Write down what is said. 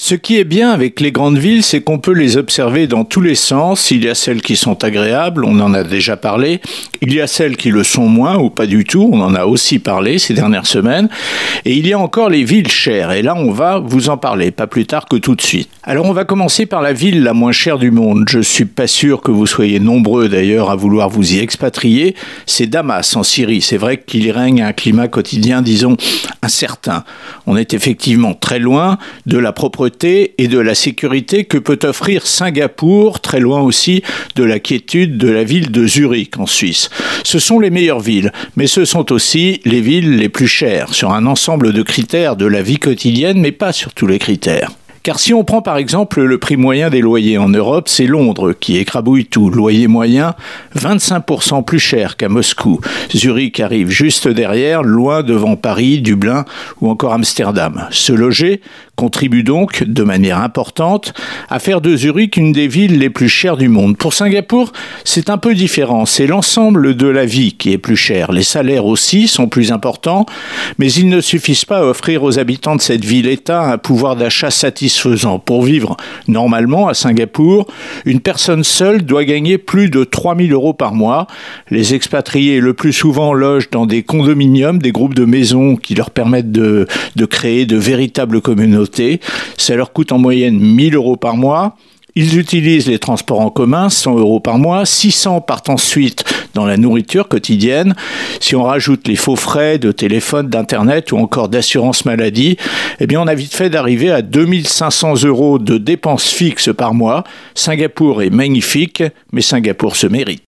Ce qui est bien avec les grandes villes, c'est qu'on peut les observer dans tous les sens. Il y a celles qui sont agréables, on en a déjà parlé. Il y a celles qui le sont moins ou pas du tout, on en a aussi parlé ces dernières semaines. Et il y a encore les villes chères. Et là, on va vous en parler, pas plus tard que tout de suite. Alors, on va commencer par la ville la moins chère du monde. Je suis pas sûr que vous soyez nombreux d'ailleurs à vouloir vous y expatrier. C'est Damas en Syrie. C'est vrai qu'il y règne un climat quotidien, disons, incertain. On est effectivement très loin de la propreté et de la sécurité que peut offrir Singapour, très loin aussi de la quiétude de la ville de Zurich en Suisse. Ce sont les meilleures villes, mais ce sont aussi les villes les plus chères, sur un ensemble de critères de la vie quotidienne, mais pas sur tous les critères. Car si on prend par exemple le prix moyen des loyers en Europe, c'est Londres qui écrabouille tout. Loyer moyen 25% plus cher qu'à Moscou. Zurich arrive juste derrière, loin devant Paris, Dublin ou encore Amsterdam. Se loger contribue donc de manière importante à faire de Zurich une des villes les plus chères du monde. Pour Singapour, c'est un peu différent. C'est l'ensemble de la vie qui est plus cher. Les salaires aussi sont plus importants, mais ils ne suffisent pas à offrir aux habitants de cette ville-État un pouvoir d'achat satisfaisant faisant. Pour vivre normalement à Singapour, une personne seule doit gagner plus de 3000 euros par mois. Les expatriés le plus souvent logent dans des condominiums, des groupes de maisons qui leur permettent de créer de véritables communautés. Ça leur coûte en moyenne 1000 euros par mois. Ils utilisent les transports en commun, 100 euros par mois, 600 partent ensuite dans la nourriture quotidienne. Si on rajoute les faux frais de téléphone, d'internet ou encore d'assurance maladie, eh on a vite fait d'arriver à 2500 euros de dépenses fixes par mois. Singapour est magnifique, mais Singapour se mérite.